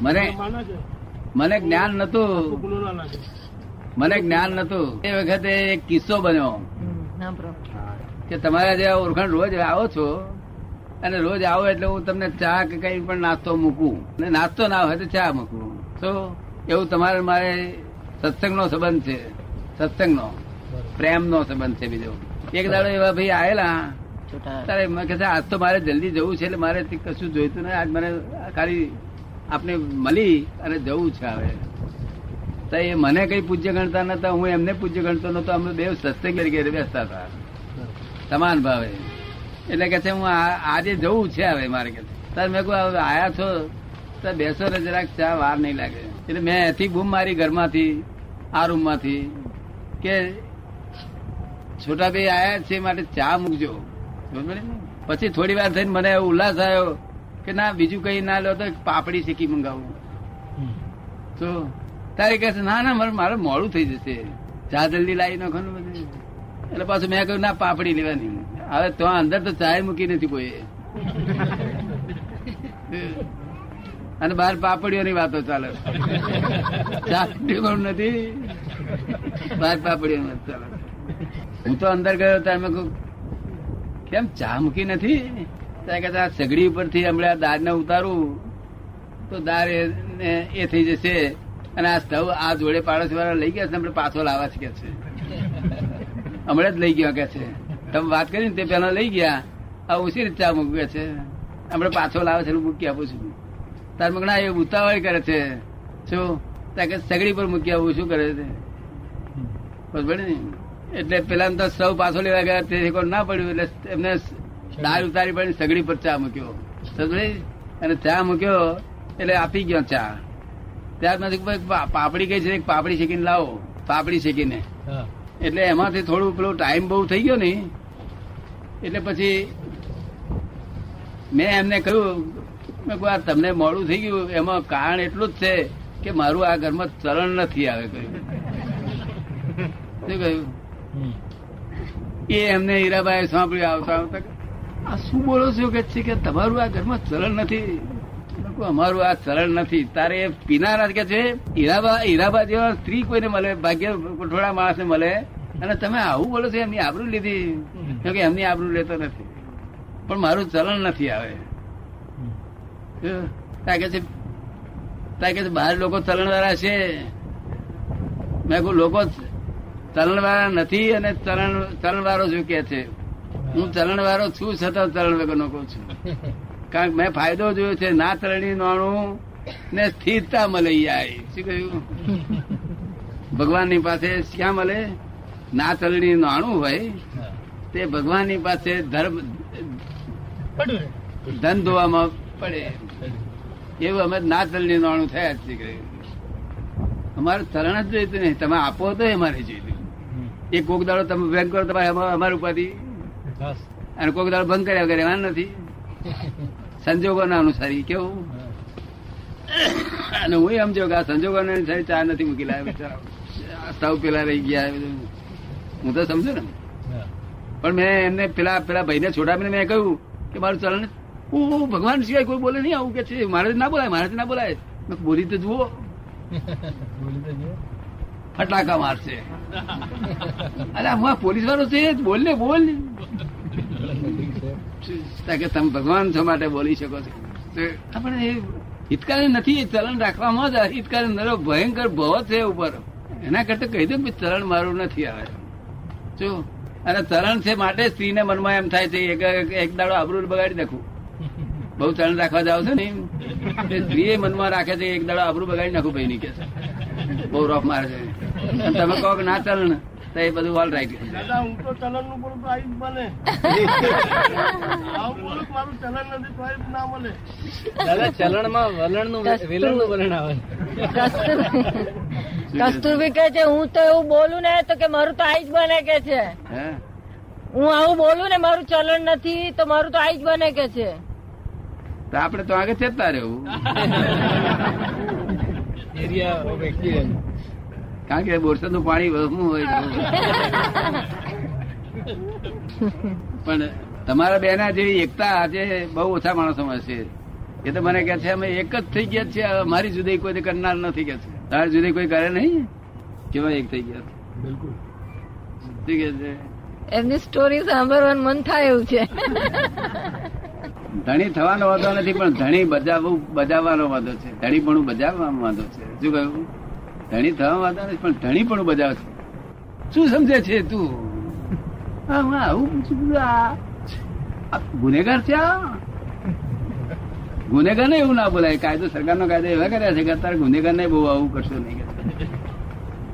મને મને જ્ઞાન નતું. મને જ્ઞાન નતું. એ વખતે એક કિસ્સો બન્યો. કે તમારા જે ઓળખાણ રોજ આવો છો અને રોજ આવો એટલે હું તમને ચા કે કઈ પણ નાસ્તો મૂકું. અને નાસ્તો ના હોય તો ચા મૂકું. તો એવું તમારે મારે સત્સંગનો સંબંધ છે. સત્સંગનો. પ્રેમનો સંબંધ છે બીજો. એક દાડો એવા ભાઈ આયેલા. તારે મેં કહે આજ તો મારે જલ્દી જવું છે એટલે મારે કશું જોઈતું નહીં આજ મને ખાલી આપને મળી અને જવું છે હવે. તો એ મને કઈ પૂજ્ય ગણતા નતા, હું એમને પૂજ્ય ગણતો નતો, અમે બે સત્સંગ તરીકે બેસતા હતા. સમાન ભાવે. એટલે કે છે, હું આજે જવું છે હવે મારે કે તાર મેં કહું હવે આયા છો, તો બેસો ને જરાક, ચા વાર નહીં લાગે. એટલે મેં એથી બૂમ મારી ઘરમાંથી, આ રૂમમાંથી, કે છોટા ભાઈ આયા છે માટે ચા મૂકજો. પછી થોડી વાર થઈને મને ઉલ્લાસ આવ્યો કે ના બીજું કઈ ના લો તો પાપડી શીખી મંગાવું. તો તારે કહે છે ના ના મારે મારે મોડું થઈ જશે. ચા જલ્દી લાવી નાખો ને બધું. એટલે પાછું મેં કહ્યું ના પાપડી લેવાની. હવે તો અંદર તો ચાય મૂકી નથી કોઈ. અને બહાર પાપડીઓની વાતો ચાલે. ચા પીવાનું નથી. બહાર પાપડીઓની વાત ચાલે. હું તો અંદર ગયો ત્યારે મેં કહ્યું કેમ ચા મૂકી નથી? ત્યાં સગડી ઉપરથી હમણાં દાળ ને ઉતારું, તો દાળ એ થઈ જશે. અને આ સ્ટવ આ જોડે પાડોશી વાળા લઈ ગયા છે, હમણાં પાછો લાવવા છે કે છે. હમણાં જ લઈ ગયા કે છે. તમે વાત કરી ને તે પેલા લઈ ગયા, આ ઓછી રીતે ચા મૂકે છે. હમણાં પાછો લાવે છે મૂકી આપું છું. તાર મગના એ ઉતાવળ કરે છે. શું? ત્યાં કે સગડી પર મૂકી આવું શું કરે છે? બસ ને. એટલે પેલા તો સૌ પાછો લેવા ગયા, તે ના પડ્યું. એટલે એમને દાળ ઉતારી પડી સગડી પર ચા મૂક્યો. અને ચા મૂક્યો એટલે આપી ગયો ચા. ત્યારમાંથી પાપડી કઈ છે પાપડી શેકીને લાવો. પાપડી શેકીને. એટલે એમાંથી થોડું પેલો ટાઈમ બહુ થઈ ગયો ને એટલે પછી મેં એમને કહ્યું મેં કહ્યું તમને મોડું થઈ ગયું એમાં કારણ એટલું જ છે કે મારું આ ઘરમાં ચલણ નથી આવે કહ્યું શું કહ્યું? એ એમને હીરાબાઈ સાંભળ્યું આવતા આવતા આ શું બોલો છો કે છે કે તમારું આ ઘરમાં ચલણ નથી? અમારું આ ચલણ નથી. તારે પીનારા કે છે? હીરાબા હીરાબા જેવા સ્ત્રી કોઈને મળે ભાગ્ય થોડા માણસને મળે? અને તમે આવું બોલો છો એમની આબરૂ લીધી. કે એમની આબરૂ લેતો નથી. પણ મારું ચલણ નથી આવે. કે છે ત્યાં કે છે બહાર લોકો ચલણ વાળા છે? મેં કહું લોકો ચલણ વાળા નથી અને ચલણ ચલણ વાળો શું કે છે? હું ચલણ વાળો છું છતાં ચલણ વગરનો કહું છું? કારણ કે મેં ફાયદો જોયો છે, ના તરણી નાણું ને સ્થિરતા મળે જાય. શું કહ્યું? ભગવાનની પાસે ક્યાં મળે? ના તરણી નાણું હોય, તે ભગવાનની પાસે ધર્મ ધન ધોવામાં પડે. એવું અમે ના તરણી નાણું થયા જ છે અમારે તરણ જ જોઈતું નહીં. તમે આપો તો અમારે જોઈતું. એ કોક દાડો તમે બેંક કરો, તમારે અમા- અમારા ઉપાધિ અને કોઈક દાડો બંધ કર્યા વગર એમાં નથી. સંજોગોના અનુસારી કેવું? અને હું એમ જો કે આ સંજોગોના અનુસારી ચા નથી મૂકી લાવ્યા બિચારા સ્ટવ પેલા રહી ગયા હું તો સમજુ ને. પણ મેં એમને પેલા પેલા ભાઈને છોડાવીને મેં કહ્યું કે મારું ચલણ ઓ ભગવાન સિવાય કોઈ બોલે નહીં આવું કે છે. મારે ના બોલાય મારે ના બોલાય. બોલી તો જુઓ. બોલી તો જુઓ. ફટાકા મારશે. અરે, હું પોલીસ વાળો છે? બોલ ને બોલ. ને કે તમે ભગવાન છો માટે બોલી શકો છો. આપણે હિતકારી નથી ચલણ રાખવામાં જ હિતકારી નરો, ભયંકર ભવ છે ઉપર. એના કરતા કહી દઉં ચલણ મારું નથી આવે. જો, અને ચલણ છે માટે સ્ત્રીને મનમાં એમ થાય છે, એક દાડો આબરૂ બગાડી નાખું. બહુ ચલણ રાખવા જાવ છો ને સ્ત્રીએ મનમાં રાખે છે, એક દાડો આબરૂ બગાડી નાખું ભાઈ ની કે બહુ રોફ મારે છે. તમે કહો કે ના ચલણ તો એ બધું ઓલ રાઈટ દાદા હું તો ચલણનું પણ પ્રાઇસ બને આવું બોલું મારું ચલણ નથી પ્રાઇસ ના મળે દાદા ચલણમાં વલણનું વિલણનું વલણ આવે. કસ્તુરબી કે છે હું તો એવું બોલું ને તો કે મારું તો આઈ જ બને કે છે. હું? આવું બોલું ને મારું ચલણ નથી તો મારું તો આઈ જ બને કે છે. તો આપણે તો આગળ ચેતતા રહેવું. એરિયા ઓફ એક્સપિરિયન્સ કારણ કે બોરસદનું પાણી વહમું હોય પણ તમારા બેના જેવી એકતા આજે બહુ ઓછા માણસોમાં છે. એ તો મને કે છે અમે એક જ થઈ ગયા છે મારી જુદી કોઈ કરનાર નથી કે છે. તારી જુદી કોઈ કરે નહીં? કેવા એક થઈ ગયા? બિલકુલ. શું કે છે? એમની સ્ટોરી સાંભળવાનું મન થાય એવું છે. ધણી થવાનો વાંધો નથી પણ ધણી બજાવવું બજાવવાનો વાંધો છે. ધણી પણ બજાવવાનો વાંધો છે. શું કહ્યું? ધણી થવા વાંધો નથી, પણ ધણી પણ બજાવ શું સમજે છે તું? આવું પૂછું ગુનેગાર છે, આ? ગુનેગાર ને એવું ના બોલાય, કાયદો સરકારનો કાયદો એવા કર્યા છે કે તારે ગુનેગાર ને બહુ આવું કરશો નહીં.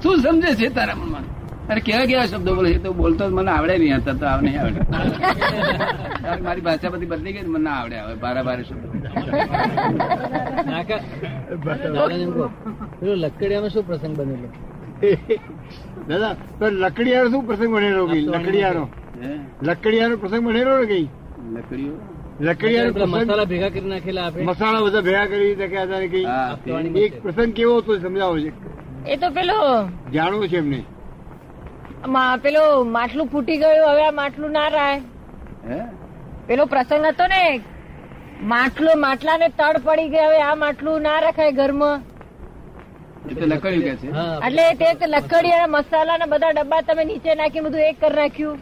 શું સમજે છે તારા મનમાં? અરે કેવા કેવા શબ્દો બોલે છે તો બોલતો મને આવડે નહીં હતા તો આવ નહીં આવડે. મારી ભાષા બધી બદલી ગઈ મને ના આવડે હવે બારા બારે શબ્દો. પેલો શું પ્રસંગ બનેલો દાદા લકડિયાનો શું પ્રસંગ બનેલો કઈ લકડિયાનો લકડિયાનો પ્રસંગ બનેલો ને કઈ લકડીઓ લકડિયાનો મસાલા ભેગા કરી નાખેલા આપણે મસાલા બધા ભેગા કરી શક્યા કઈ એક પ્રસંગ કેવો હતો સમજાવો છે એ તો પેલો જાણવું છે એમને પેલો માટલું ફૂટી ગયું હવે આ માટલું ના રાય. પેલો પ્રસંગ હતો ને માટલું માટલાને તડ પડી ગયા હવે આ માટલું ના રખાય ઘરમાં. એ તો લકડ્યું કે છે. હા. એટલે તે લકડી અને મસાલા ને બધા ડબ્બા તમે નીચે નાખી બધું એક કરી નાખ્યું.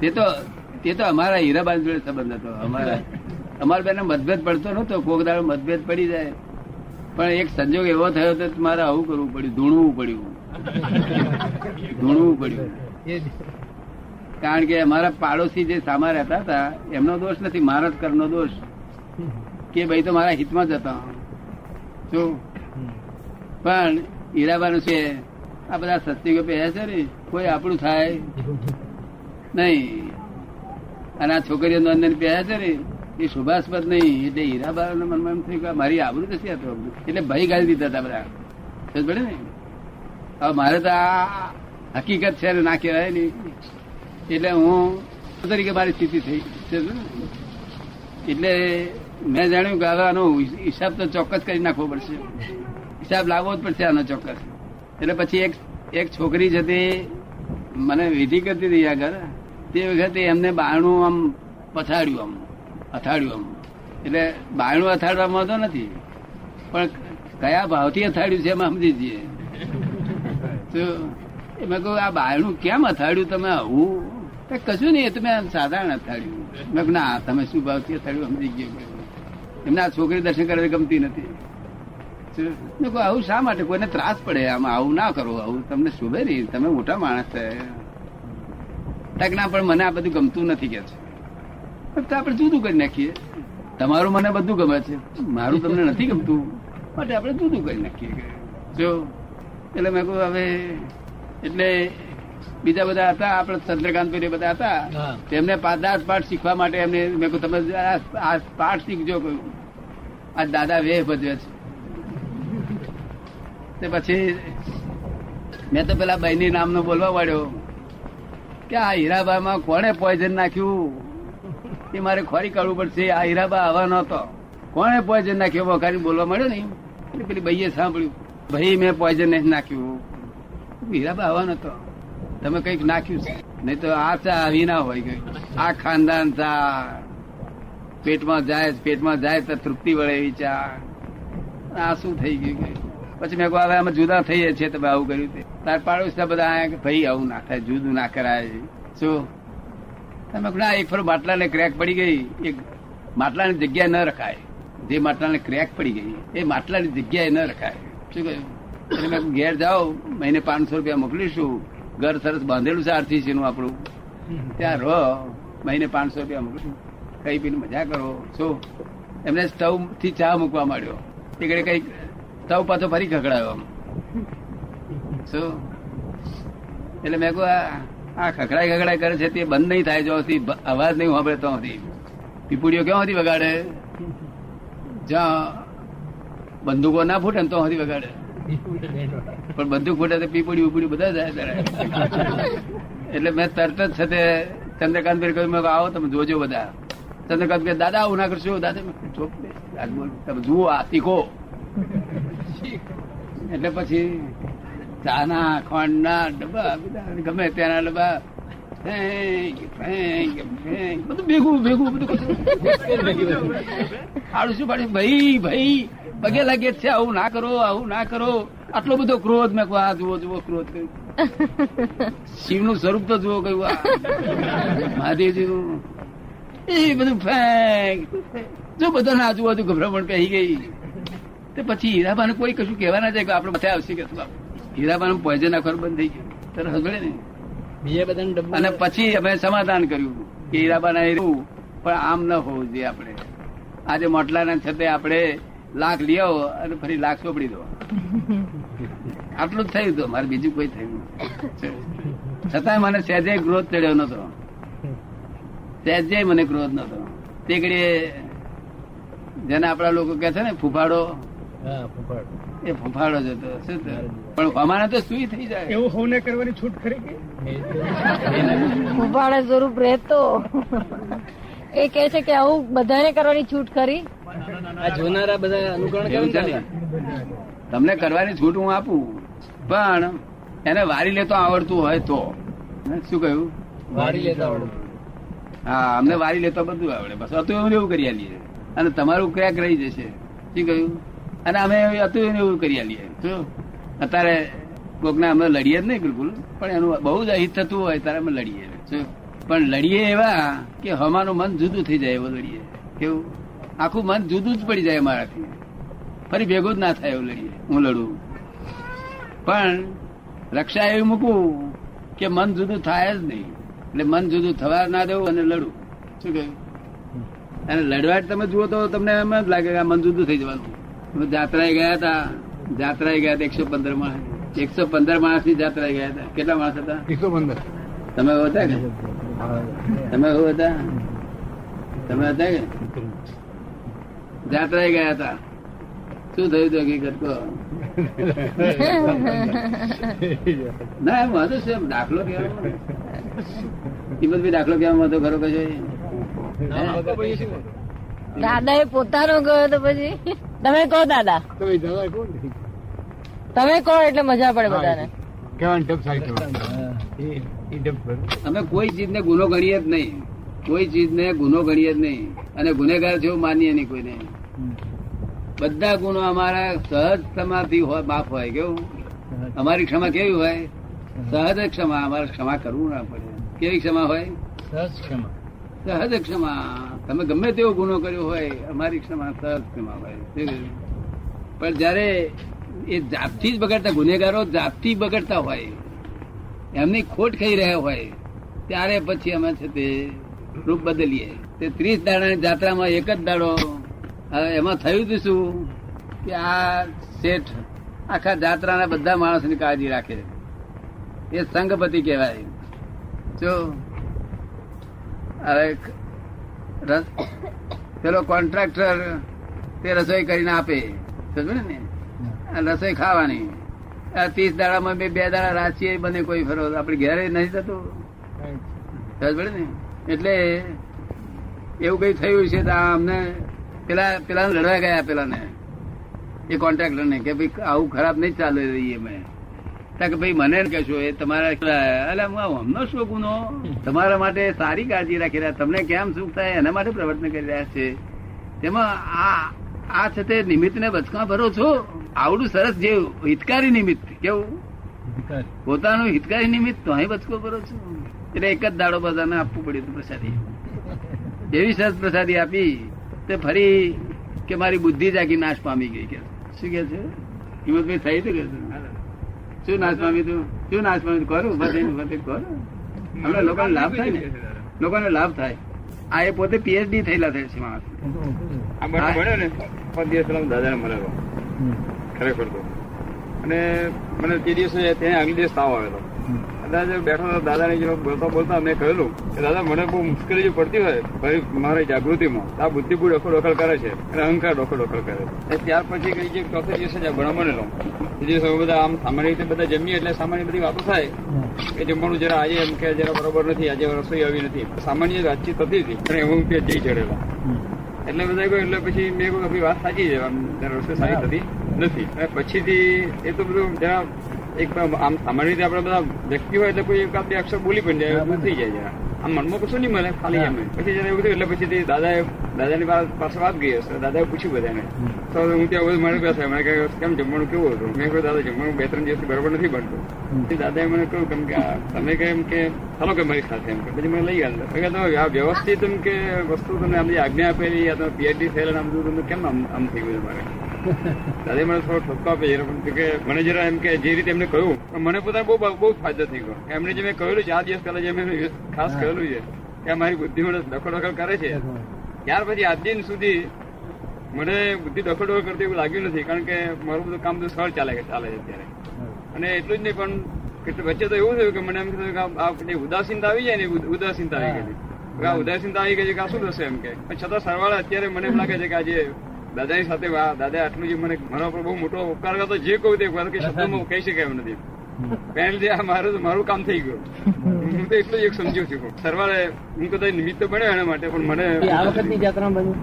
તે તો તે તો અમારા હીરાબાન જોડે સંબંધ હતો. અમારા અમારા બેને મતભેદ પડતો નતો કોક દાડો મતભેદ પડી જાય. પણ એક સંજોગ એવો થયો તો મારે આવું કરવું પડ્યું. ધૂણવું પડ્યું. ધૂણવું પડ્યું. કારણ કે અમારા પાડોશી જે સામા રહેતા હતા, એમનો દોષ નથી, મારા જ કરનો દોષ. કે ભાઈ તો મારા હિતમાં જ હતા. શું પણ હીરાબાનું છે, આ બધા સસ્તીકો પહેર્યા છે ને, કોઈ આપણું થાય નહીં. અને આ છોકરીઓ અંદર પહેર્યા છે ને, એ શુભાસ્પદ નહીં. એટલે હીરાબા મનમાં એમ થયું કે મારી આબરૂ નથી હતું એટલે ભય ગાળી દીધા હતા બધા. સમજ પડે ને? હવે મારે તો આ હકીકત છે ને, ના કહેવાય નહીં એટલે હું તરીકે મારી સ્થિતિ થઈ એટલે મેં જાણ્યું કે આનો હિસાબ તો ચોક્કસ કરી નાખવો પડશે. હિસાબ લાવવો જ પડશે આનો ચોક્કસ. એટલે પછી એક એક છોકરી છે તે મને વિધિ કરતી હતી આગળ. તે વખતે એમને બારણું આમ પછાડ્યું આમ અથાડ્યું આમ. એટલે બારણું અથાડવામાં તો નથી, પણ કયા ભાવથી અથાડ્યું છે એમાં સમજી જઈએ. તો મેં કહું આ બારણું કેમ અથાડ્યું તમે? આવું કશું નહીં તમે સાધારણ અથાડ્યું ના, તમે શું ભાવથી અથાડ્યું સમજી ગયો એમને આ છોકરી દર્શન કરવી ગમતી નથી. આવું શા માટે? કોઈને ત્રાસ પડે, આમાં આવું ના કરો, આવું તમને શોભે નહીં, તમે મોટા માણસ છે. તક ના પણ મને આ બધું ગમતું નથી કે છે. તો આપણે જુદું કરી નાખીએ. તમારું મને બધું ગમે છે. મારું તમને નથી ગમતું. માટે આપણે જુદું કરી નાખીએ જો એટલે મેં કહ્યું હવે એટલે બીજા બધા હતા આપણે ચંદ્રકાંત ભાઈ બધા હતા. તેમને દાસ પાઠ શીખવા માટે એમને મેં કહ્યું તમે આ પાઠ શીખજો કહ્યું આ દાદા વેહ ભજવે છે. તે પછી મેં તો પેલા બહેની નામનો બોલવા પડ્યો કે આ હીરાબામાં કોણે પોઈઝન નાખ્યું? એ મારે ખોરી કાઢવું પડશે. આ હીરાબા આવા નતો કોણે પોઈઝન નાખ્યું? વખારી બોલવા મળ્યો ને પેલી ભાઈએ સાંભળ્યું ભાઈ મેં પોઈઝન નહીં નાખ્યું. હીરાબા આવા નતો તમે કંઈક નાખ્યું છે. નહીં તો આ ચા આવી ના હોય કઈ આ ખાનદાન ચા. પેટમાં જાય પેટમાં જાય તો તૃપ્તિ વળે એવી ચા. આ શું થઈ ગયું પછી મેં હવે અમે જુદા થઈએ છીએ તમે આવું કર્યું તે તાર પાડોશી બધા આયા ભાઈ, આવું ના થાય, જુદું ના કરાય. શું? તમે ના, એક ફરો માટલાને ક્રેક પડી ગઈ. એક માટલાની જગ્યાએ ન રખાય. જે માટલાને ક્રેક પડી ગઈ, એ માટલાની જગ્યાએ ન રખાય. શું કહ્યું? એટલે ઘેર જાઓ, મહિને પાંચસો રૂપિયા મોકલીશું. ઘર સરસ બાંધેલું છે આરસીસી નું આપણું. ત્યાં રહો મહિને પાંચસો રૂપિયા મૂકું કઈ પીને મજા કરો. શું? એમને સ્ટવથી ચા મૂકવા માંડ્યો. એકડે કઈ સ્ટવ પાછો ફરી ખખડાયો આમ. શું? એટલે મેં કહું આ- ખખડાઈ ખખડાઈ કરે છે તે બંધ નહીં થાય. જો અવાજ નહીં સાંભળે તો હતી પીપુડીઓ ક્યાં હતી વગાડે? જ્યાં બંદૂકો ના ફૂટે ને તો હતી વગાડે. પણ બધું ખોટા તો પીપુડી ઉપડી બધા જાય એટલે મેં તરત જ છે ચંદ્રકાંત ભાઈ કહ્યું આવો તમે જોજો બધા ચંદ્રકાંત ભાઈ દાદા, આવું ના કરશો દાદા. તમે જુઓ આ શીખો એટલે પછી ચાના, ખોંડના ડબ્બા ગમે ત્યાંના ડબ્બા. બધું ભેગું ભેગું, બધું કચરો. શું ભાઈ ભાઈ પગે લાગે જ છે આવું ના કરો આવું ના કરો. આટલો બધો ક્રોધ મેં કહ્યું, આ જુઓ જુઓ ક્રોધ કર્યું. શિવનું સ્વરૂપ તો જુઓ કયું મહાદેવજી નું એ બધું ફેંક જો બધાને આજુબાજુ ગભરામણ પહેરી ગઈ. તો પછી હીરાબાને કોઈ કશું કહેવા ના જાય કે આપણે બધા આવશે કે? હીરાબાનું પોઈઝન નાખવાનું બંધ થઈ ગયું. તરત હસબડે ને? બીજા બધાને અને પછી અમે સમાધાન કર્યું કે હીરાબાના એવું પણ આમ ન હોવું જોઈએ આપણે. આજે મોટલાના છતે આપણે લાખ લઈ આવો અને ફરી લાખ ચોપડી દો. આટલું જ થયું હતું મારે બીજું કોઈ થયું. છતાંય મને સહેજે ગ્રોથ ચડ્યો નતો સહેજે મને ગ્રોથ નતો તે ઘડીએ જેને આપણા લોકો કે છે ને ફૂફાડો. એ ફૂફાડો જ હતો શું પણ અમારે તો સુઈ થઈ જાય. એવું હોને કરવાની છૂટ ખરી કે? ઉભાડે સ્વરૂપ રહેતો. એ કે છે કે આવું બધાને કરવાની છૂટ ખરી? આ જોનારા બધા અનુકરણ કરે ને ને? તમને કરવાની છૂટ હું આપું. પણ એને વારી લેતો આવડતું હોય તો. શું કહ્યું? વારી લેતા આવડતું. હા અમને વારી લેતો બધું આવડે. બસ હતું એવું એવું કરી આલીએ. અને તમારું ક્રેક રહી જશે. શું કહ્યું? અને અમે હતું એવું ને એવું કરી આલીએ. શું? અત્યારે કોકને અમે લડીએ જ નહીં બિલકુલ પણ એનું બહુ જ અહિત થતું હોય ત્યારે અમે લડીએ. શું? પણ લડીએ એવા કે હમાનું મન જુદું થઈ જાય એવું લડીએ. કેવું? આખું મન જુદું જ પડી જાય મારાથી ફરી ભેગું જ ના થાય એવું લડીએ હું લડું. પણ રક્ષા એવી મૂકવું કે મન જુદું થાય જ નહીં. એટલે મન જુદું થવા ના દેવું અને લડું. શું કહ્યું? અને લડવા જ તમે જુઓ તો તમને એમ જ લાગે કે મન જુદું થઈ જવાનું. અમે જાત્રાએ ગયા હતા. જાત્રાએ ગયા હતા એકસો પંદર માણસ. એકસો પંદર માણસની જાત્રાએ ગયા હતા. કેટલા માણસ હતા? એકસો પંદર. તમે હતા કે? તમે એવું હતા? તમે હતા કે? જાત્રાએ ગયા હતા. શું થયું હતું હકીકત કહો ના એમ વાંધો શું દાખલો કહેવાનો કિંમત દાખલો કહેવામાં તો ખરો કશો દાદા એ પોતાનો ગયો તો પછી? તમે કહો દાદા. તમે કોણ કહો એટલે મજા પડે બધાને. કેવાનું કેવાનું અમે કોઈ ચીજ ને ગુનો ગણીએ જ નહીં. કોઈ ચીજ ને ગુનો ગણીએ જ નહીં. અને ગુનેગાર જેવું માનીએ નહીં કોઈને. બધા ગુનો અમારા સહજ હોય માફ હોય કેવું? અમારી ક્ષમા કેવી હોય? સહજ. ક્ષમા અમારે ક્ષમા કરવું ના પડે. કેવી ક્ષમા હોય? સહજ ક્ષમા. સહજ ક્ષમા. તમે ગમે તેવો ગુનો કર્યો હોય અમારી ક્ષમા સહજ ક્ષમા હોય. પણ જયારે એ જાતથી જ બગડતા ગુનેગારો જાતથી બગડતા હોય એમની ખોટ ખાઈ રહ્યા હોય ત્યારે પછી અમે છે તે રૂપ બદલીએ. તે ત્રીસ દાડાની જાત્રામાં એક જ દાડો હવે એમાં થયું હતું શું? કે આ શેઠ આખા જાત્રાના બધા માણસની કાળજી રાખે એ સંઘપતિ કહેવાય. જો હવે પેલો કોન્ટ્રાક્ટર તે રસોઈ કરીને આપે. સમજો ને? આ રસોઈ ખાવાની. આ ત્રીસ દાડામાં બે બે દાડા રાચીએ બને કોઈ ફરો. આપડે ઘેરે નહીં થતું. સમજ ને? એટલે એવું કઈ થયું છે તો આ અમને પેલા પેલા લડવા ગયા પેલાને. એ કોન્ટ્રાક્ટર ને કે ભાઈ આવું ખરાબ નહીં ચાલે રહીએ મેં કે ભાઈ મને કહેશો એ તમારા એટલે હું. આ શું ગુનો તમારા માટે સારી કાળજી રાખી રહ્યા તમને કેમ સુખ થાય એના માટે પ્રવર્તન કરી રહ્યા છે. તેમાં આ આ છે તે નિમિત્તને બચકા ભરો છો? આવડું સરસ જે હિતકારી નિમિત્ત કેવું? પોતાનું હિતકારી નિમિત્ત તો અહીં બચકો ભરો છો? એટલે એક જ દાડો બધાને આપવું પડ્યું હતું પ્રસાદી. એવી સરસ પ્રસાદી આપી. તે ફરી કે મારી બુદ્ધિ જાગી નાશ પામી ગઈ કે. શું કે છે? હિંમતભાઈ થઈ તું કે શું નાશ પામી તું? શું નાશ પામી તું? કરું બધે બધે કરું. હમણાં લોકોને લાભ થાય ને. લોકોને લાભ થાય. આ એ પોતે પીએચડી થયેલા થાય છે માણસ. દાદાને મળેલો ખરેખર તો. અને મને તે દિવસે ત્યાં આગલે દિવસ તાવ આવેલો. દાદા બેઠો હતો દાદાને જો બોલતા બોલતા મેં કહેલું કે દાદા મને બહુ મુશ્કેલી જો પડતી હોય ભાઈ મારી જાગૃતિમાં. આ બુદ્ધિ બહુ ડોખો ડોખલ કરે છે અને અહંકાર ડોખો ડોખલ કરે છે. એ ત્યાર પછી કઈ જે ચોથે દિવસે જ ભણા સૌ એ દિવસે બધા આમ સામાન્ય રીતે બધા જમીએ એટલે સામાન્ય બધી વાતો થાય. કે જમવાનું જરા આજે એમ કે જરા બરોબર નથી આજે રસોઈ આવી નથી. સામાન્ય વાતચીત થતી હતી અને હું ત્યાં જઈ ચડેલા. એટલે બધા કહ્યું એટલે પછી મેં કહ્યું કે વાત સાચી છે રસોઈ સારી થતી નથી. અને પછીથી એ તો બધું જરા એક આમ સામાન્ય રીતે આપણે બધા વ્યક્તિ હોય એટલે કોઈ એકાદ બે અક્ષર બોલી પણ જાય થઈ જાય જરા આમ મનમાં કશું નહીં મળે ખાલી એમ. પછી જયારે એવું થયું એટલે પછી દાદાએ દાદાની પાસે વાત ગઈ હશે. દાદાએ પૂછ્યું બધાને. તો હું ત્યાં બધું મને બેસે મને કહે કેમ જમવાનું કેવું હતું? મેં કહ્યું દાદા જમવાનું બે ત્રણ દિવસથી બરોબર નથી બનતું. પછી દાદાએ મને કહ્યું કેમ કે તમે કેમ એમ કે ચાલો કે મારી સાથે એમ કે. પછી મને લઈ ગયા કે તમે આ વ્યવસ્થિત એમ કે વસ્તુ તમને આમ જે આજ્ઞા આપેલી આ તમે પીએચડી થયેલા આમ તમને કેમ આમ આમ થઈ ગયું તમારે? દાદા મને થોડો ઠપકો આપે કે મને જરા એમ કે જે રીતે એમને કહ્યું મને પોતાને બહુ બહુ ફાયદો થઈ ગયો. એમને જે મેં કહેલું આ દિવસ પહેલા જે મેં ખાસ કહેલું છે કે મારી બુદ્ધિ મને દખલ કરે છે. ત્યાર પછી આજ દિન સુધી મને બુદ્ધિ દખલ કરતી એવું લાગ્યું નથી કારણ કે મારું બધું કામ બધું સરળ ચાલે ચાલે છે અત્યારે. અને એટલું જ નહીં પણ કેટલું વચ્ચે તો એવું થયું કે મને એમ કીધું કે આ- ઉદાસીનતા આવી જાય ને ઉદાસીનતા આવી ગઈ. આ ઉદાસીનતા આવી ગઈ છે કે શું થશે એમ કે? છતાં સરવાળે અત્યારે મને એમ લાગે છે કે આજે દાદાની સાથે દાદા આટલું જે મને મારા પર બહુ મોટો ઉપકાર કર્યો તો જે કહું તે કે શબ્દોમાં કહી શકાય એમ નથી. પહેલી જે મારું મારું કામ થઈ ગયું. હું તો એટલું જ એક સમજ્યો છું. સરવાળે હું કદાચ નિમિત્ત બન્યો એના માટે પણ મને આ વખતની જાત્રા બન્યું?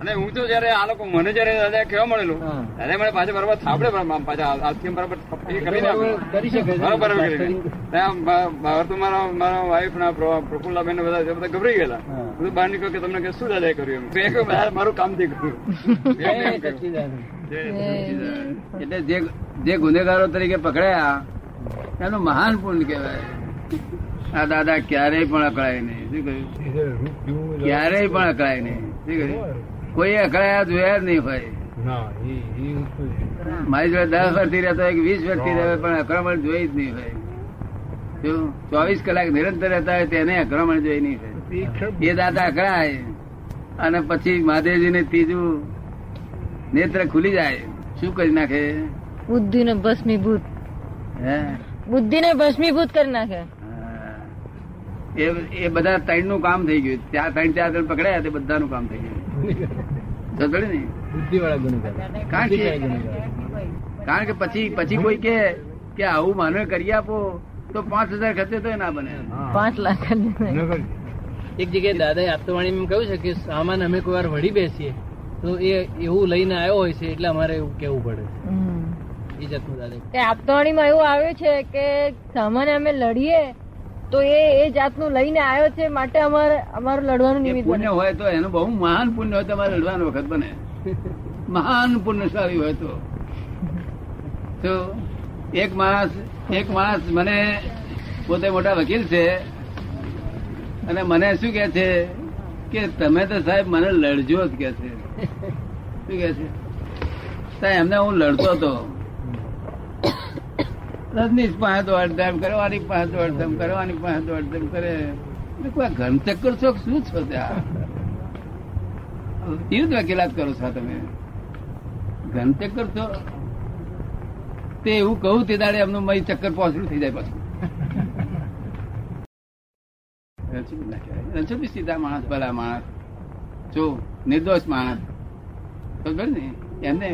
અને હું તો જયારે આ લોકો મને જયારે દાદા કેવા મળેલું. દાદા મને પાછા બરાબર થાપડે પાછા આજથી બરાબર એ કરી શકે છે. બરાબર બરાબર કરીને. ત્યાં બા- બહાર તો મારા મારા વાઈફ ના પ્રફુલ્લાબેન બધા બધા ગભરાઈ ગયેલા. બધું બહાર નીકળ્યો કે તમને કે શું દાદા કર્યું એમ. મારું કામથી સચ્ચિદાનંદ. એટલે જે જે ગુનેગારો તરીકે પકડાયા એનું મહાન પુણ્ય કહેવાય. આ દાદા ક્યારેય પણ અકળાય નહીં. શું કહ્યું? ક્યારેય પણ અકળાય નહીં. શું કહ્યું? કોઈ અકળાયા જોયા જ નહીં હોય. મારી જોડે દસ વર્ષથી રહેતો હોય કે વીસ વર્ષથી રહે પણ અક્રમણ જોઈ જ નહીં હોય. જો ચોવીસ કલાક નિરંતર રહેતા હોય તેને અક્રમણ જોઈ નહીં હોય. એ દાદા અકળાય. અને પછી મહાદેવજી ને ત્રીજું નેત્ર ખુલી જાય. શું કરી નાખે? બુદ્ધિ ને ભસ્મીભૂત. હે? બુદ્ધિ ને ભસ્મીભૂત કરી નાખે. હા. એ એ બધા ત્રણનું કામ થઈ ગયું. ત્યાં ત્રણ ચાર ત્રણ પકડાયા તે બધાનું કામ થઈ ગયું. ને? બુદ્ધિવાળા. કારણ કે કારણ કે પછી પછી કોઈ કે કે આવું માનવ કરી આપો તો પાંચ હજાર ખર્ચે તો ના બને. પાંચ લાખ એક જગ્યાએ દાદાએ આપતવાણીમાં કહ્યું છે કે સામાન અમે કોઈ વાર વળી બેસીએ. તો એ એવું લઈને આવ્યો હોય છે એટલે અમારે એવું કેવું પડે. એ જાતનું દાદા આપતવાણીમાં એવું આવ્યું છે કે સામાન અમે લડીએ તો એ એ જાતનું લઈને આવ્યો છે માટે અમારે અમારું લડવાનું નિમિત્ત પુણ્ય હોય તો એનું બહુ મહાન પુણ્ય હોય તમારે લડવાનો વખત બને. મહાન પુણ્યશાળી હોય તો. એક માણસ એક માણસ મને પોતે મોટા વકીલ છે અને મને શું કે છે કે તમે તો સાહેબ મને લડજો જ કે છે. શું કે છે? સાહેબ, એમને હું લડતો હતો. રજનીશ પાસે તો અડધમ કરવાની પાસે તો અડધમ કરવાની પાસે તો અડધમ કરે કોઈ ઘન છો શું છો ત્યાં? રીતે વકીલાત કરો છો તમે. ઘન ચક્કર છો તે એવું કહું તે દાડે એમનું મય ચક્કર પહોંચલું થઈ જાય પાછું. રણછોડ સીધા માણસ ભલા માણસ. જો નિર્દોષ માણસ. ખબર ને એમને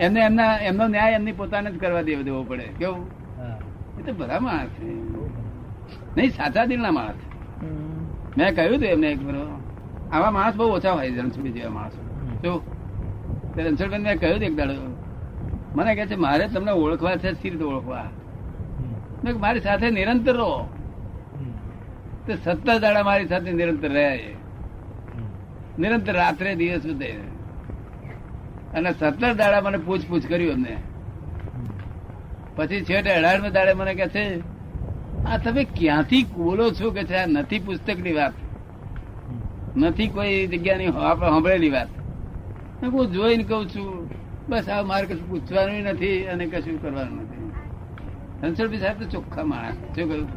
એમને એમના એમનો ન્યાય એમની પોતાને જ કરવા દેવો દેવો પડે. કેવું? એ તો ભલા માણસ છે. નહીં સાચા દિલના માણસ મેં કહ્યું હતું એમને એક બરો આવા માણસ બહુ ઓછા હોય રણછોડી જેવા માણસો. જો રણછોડભાઈ મેં કહ્યું એક દાડો મને કહે છે મારે તમને ઓળખવા છે સ્થિર ઓળખવા? મેં મારી સાથે નિરંતર રહો. તે સત્તર દાડા મારી સાથે નિરંતર રહ્યા છે. નિરંતર રાત્રે દિવસ સુધી. અને સત્તર દાડા મને પૂછપૂછ કર્યું અમને પછી છેવટે અઢારમે દાડે મને કે છે આ તમે ક્યાંથી બોલો છો કે છે? આ નથી પુસ્તકની વાત. નથી કોઈ જગ્યાની આપણે સાંભળેલી વાત. હું જોઈને કઉ છું. બસ આ મારે કશું પૂછવાનું નથી અને કશું કરવાનું નથી. રણછોડભાઈ સાહેબ તો ચોખ્ખા માણસ. શું કહ્યું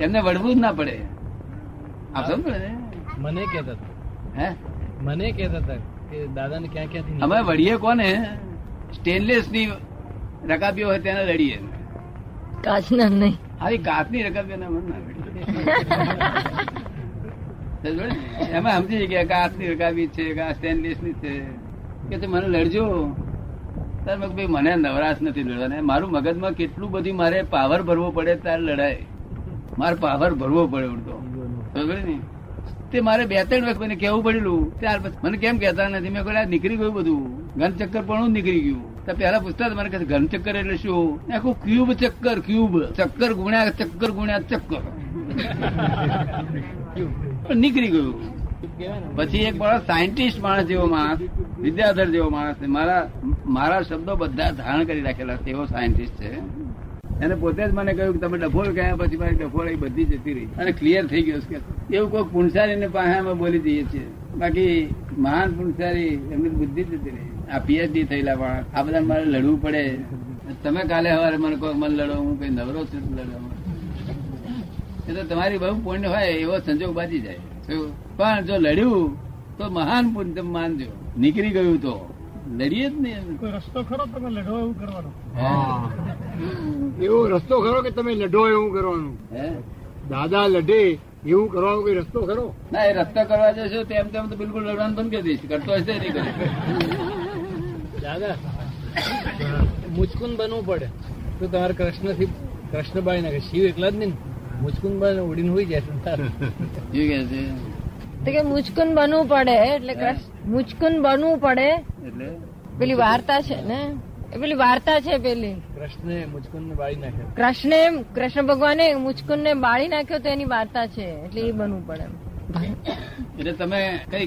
એમને વળવું જ ના પડે. આપ સમજો ને. મને કેતા હે? મને કેતા હતા કે દાદાને ક્યાં ક્યાંથી અમે વળીએ કોને? સ્ટેનલેસની રકાબીઓ હોય તેને લડીએ. કાચના નહીં. આવી કાચની રકાબીઓ ના મન ને? એમાં સમજી ગયા કાચની રકાબી છે કે આ સ્ટેનલેસની છે. કે તું મને લડજો. તાર મેં ભાઈ મને નવરાશ નથી લડવાને. મારું મગજમાં કેટલું બધું મારે પાવર ભરવો પડે ત્યારે લડાય મારે પાવર ભરવો પડે ઉડતો. સમજો ને તે મારે બે ત્રણ વખત મને કેવું પડેલું. ત્યાર પછી મને કેમ કહેતા નથી? મેં કહ્યું નીકળી ગયું બધું. ઘન ચક્કર પણ નીકળી ગયું. તો પેલા પૂછતા મને કહે ઘન ચક્કર એટલે શું? આખું ક્યુબ ચક્કર ક્યુબ. ચક્કર ગુણ્યા ચક્કર ગુણ્યા ચક્કર. પણ નીકળી ગયું. પછી એક માણસ સાયન્ટિસ્ટ માણસ જેવો માણસ, વિદ્યાધર જેવો માણસ મારા મારા શબ્દો બધા ધારણ કરી રાખેલા એવો સાયન્ટિસ્ટ છે. એને પોતે જ મને કહ્યું કે તમે ડફોળ ગયા પછી મારી ડફોળ એ બધી જતી રહી. અને ક્લિયર થઈ ગયું કે એવું કોઈ પુણસારી ને પાસે અમે બોલી દઈએ છીએ. બાકી મહાન પુણસારી એમની બુદ્ધિ જતી રહી. આ પીએચડી થયેલા પણ આ બધા મારે લડવું પડે. તમે કાલે સવારે મને કહો મને લડો, હું કઈ નવરો છું લડવા એ તો તમારી બહુ પુણ્ય હોય એવો સંજોગ બાજી જાય. પણ જો લડ્યું તો મહાન પુણ્ય તમે માનજો. નીકળી ગયું તો. લડીએ જ નહીં કોઈ રસ્તો ખરો તમે લડો એવું કરવાનો? એવો રસ્તો ખરો કે તમે લડો એવું કરવાનું? હે? દાદા લડે એવું કરવાનો કોઈ રસ્તો ખરો? ના એ રસ્તો કરવા જશો તેમ તેમ તો બિલકુલ લડવાનું બંધ કરી દઈશ. કરતો હશે નહીં કરે દાદા મુચકુન બનવું પડે. તો તમારે કૃષ્ણથી કૃષ્ણ બાળી નાખે શિવ એકલા જ નહીં ને. બન ઉડીને હોય જશે શું કે છે? કે મુચકુન બનવું પડે એટલે કૃષ્ણ- મુચકુન બનવું પડે. એટલે? પેલી વાર્તા છે ને? એ પેલી વાર્તા છે પેલી. કૃષ્ણે મુચકુન ને બાળી નાખ્યો. કૃષ્ણે કૃષ્ણ ભગવાને મુચકુન ને બાળી નાખ્યો તો એની વાર્તા છે એટલે એ બનવું પડે. એટલે તમે કઈ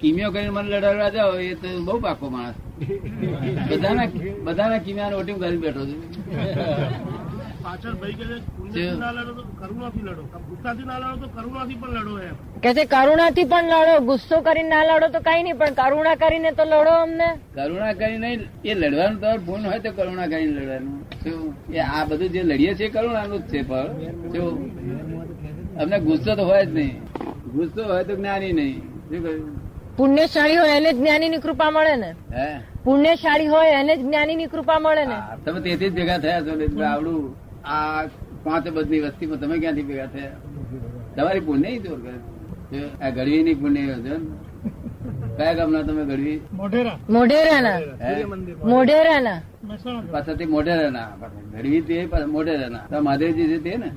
કિમિયો કરીને મને લડાડવા જાઓ એ તો બહુ પાકો માણસ. બધાના બધાના કિમિયાનો ઓટીમ કરીને બેઠો છું. કે છે, ના કરુણાથી લડો. ગુસ્સાથી ના લડો તો કરુણાથી પણ લડો ગુસ્સો કરીને ના લડો તો કઈ નહીં પણ કરુણા કરીને તો લડો અમને. કરુણા કરી નહીં એ લડવાનું તો ભૂલ હોય તો કરુણા કરીને લડવાનું. શું? એ આ બધું જે લડીએ છીએ કરુણાનું જ છે પણ. શું? અમને ગુસ્સો તો હોય જ નહીં. ગુસ્સો હોય તો જ્ઞાની નહીં. શું કહ્યું? પુણ્યશાળી હોય એને જ્ઞાની ની કૃપા મળે ને. હે? પુણ્યશાળી હોય એને જ જ્ઞાનીની કૃપા મળે ને. તમે તેથી જ ભેગા થયા છો આવડું. આ પાંચ બધી વસ્તીમાં તમે ક્યાંથી ભેગા થયા? તમારી પુણ્ય દૂર કરે. આ ઘડવી ની પુણ્ય યોજન કયા ગામના તમે ઘડવી મોઢેરા. મોઢેરાના? મોઢેરાના. પાછળથી મોઢેરાના. ઘડવી તે મોઢેરાના. મહાદેવજી છે તે ને?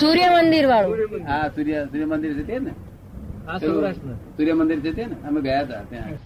સૂર્ય મંદિર વાળું હા સૂર્ય સૂર્ય મંદિર છે તે ને? સૂર્ય મંદિર છે તે ને? અમે ગયા હતા ત્યાં.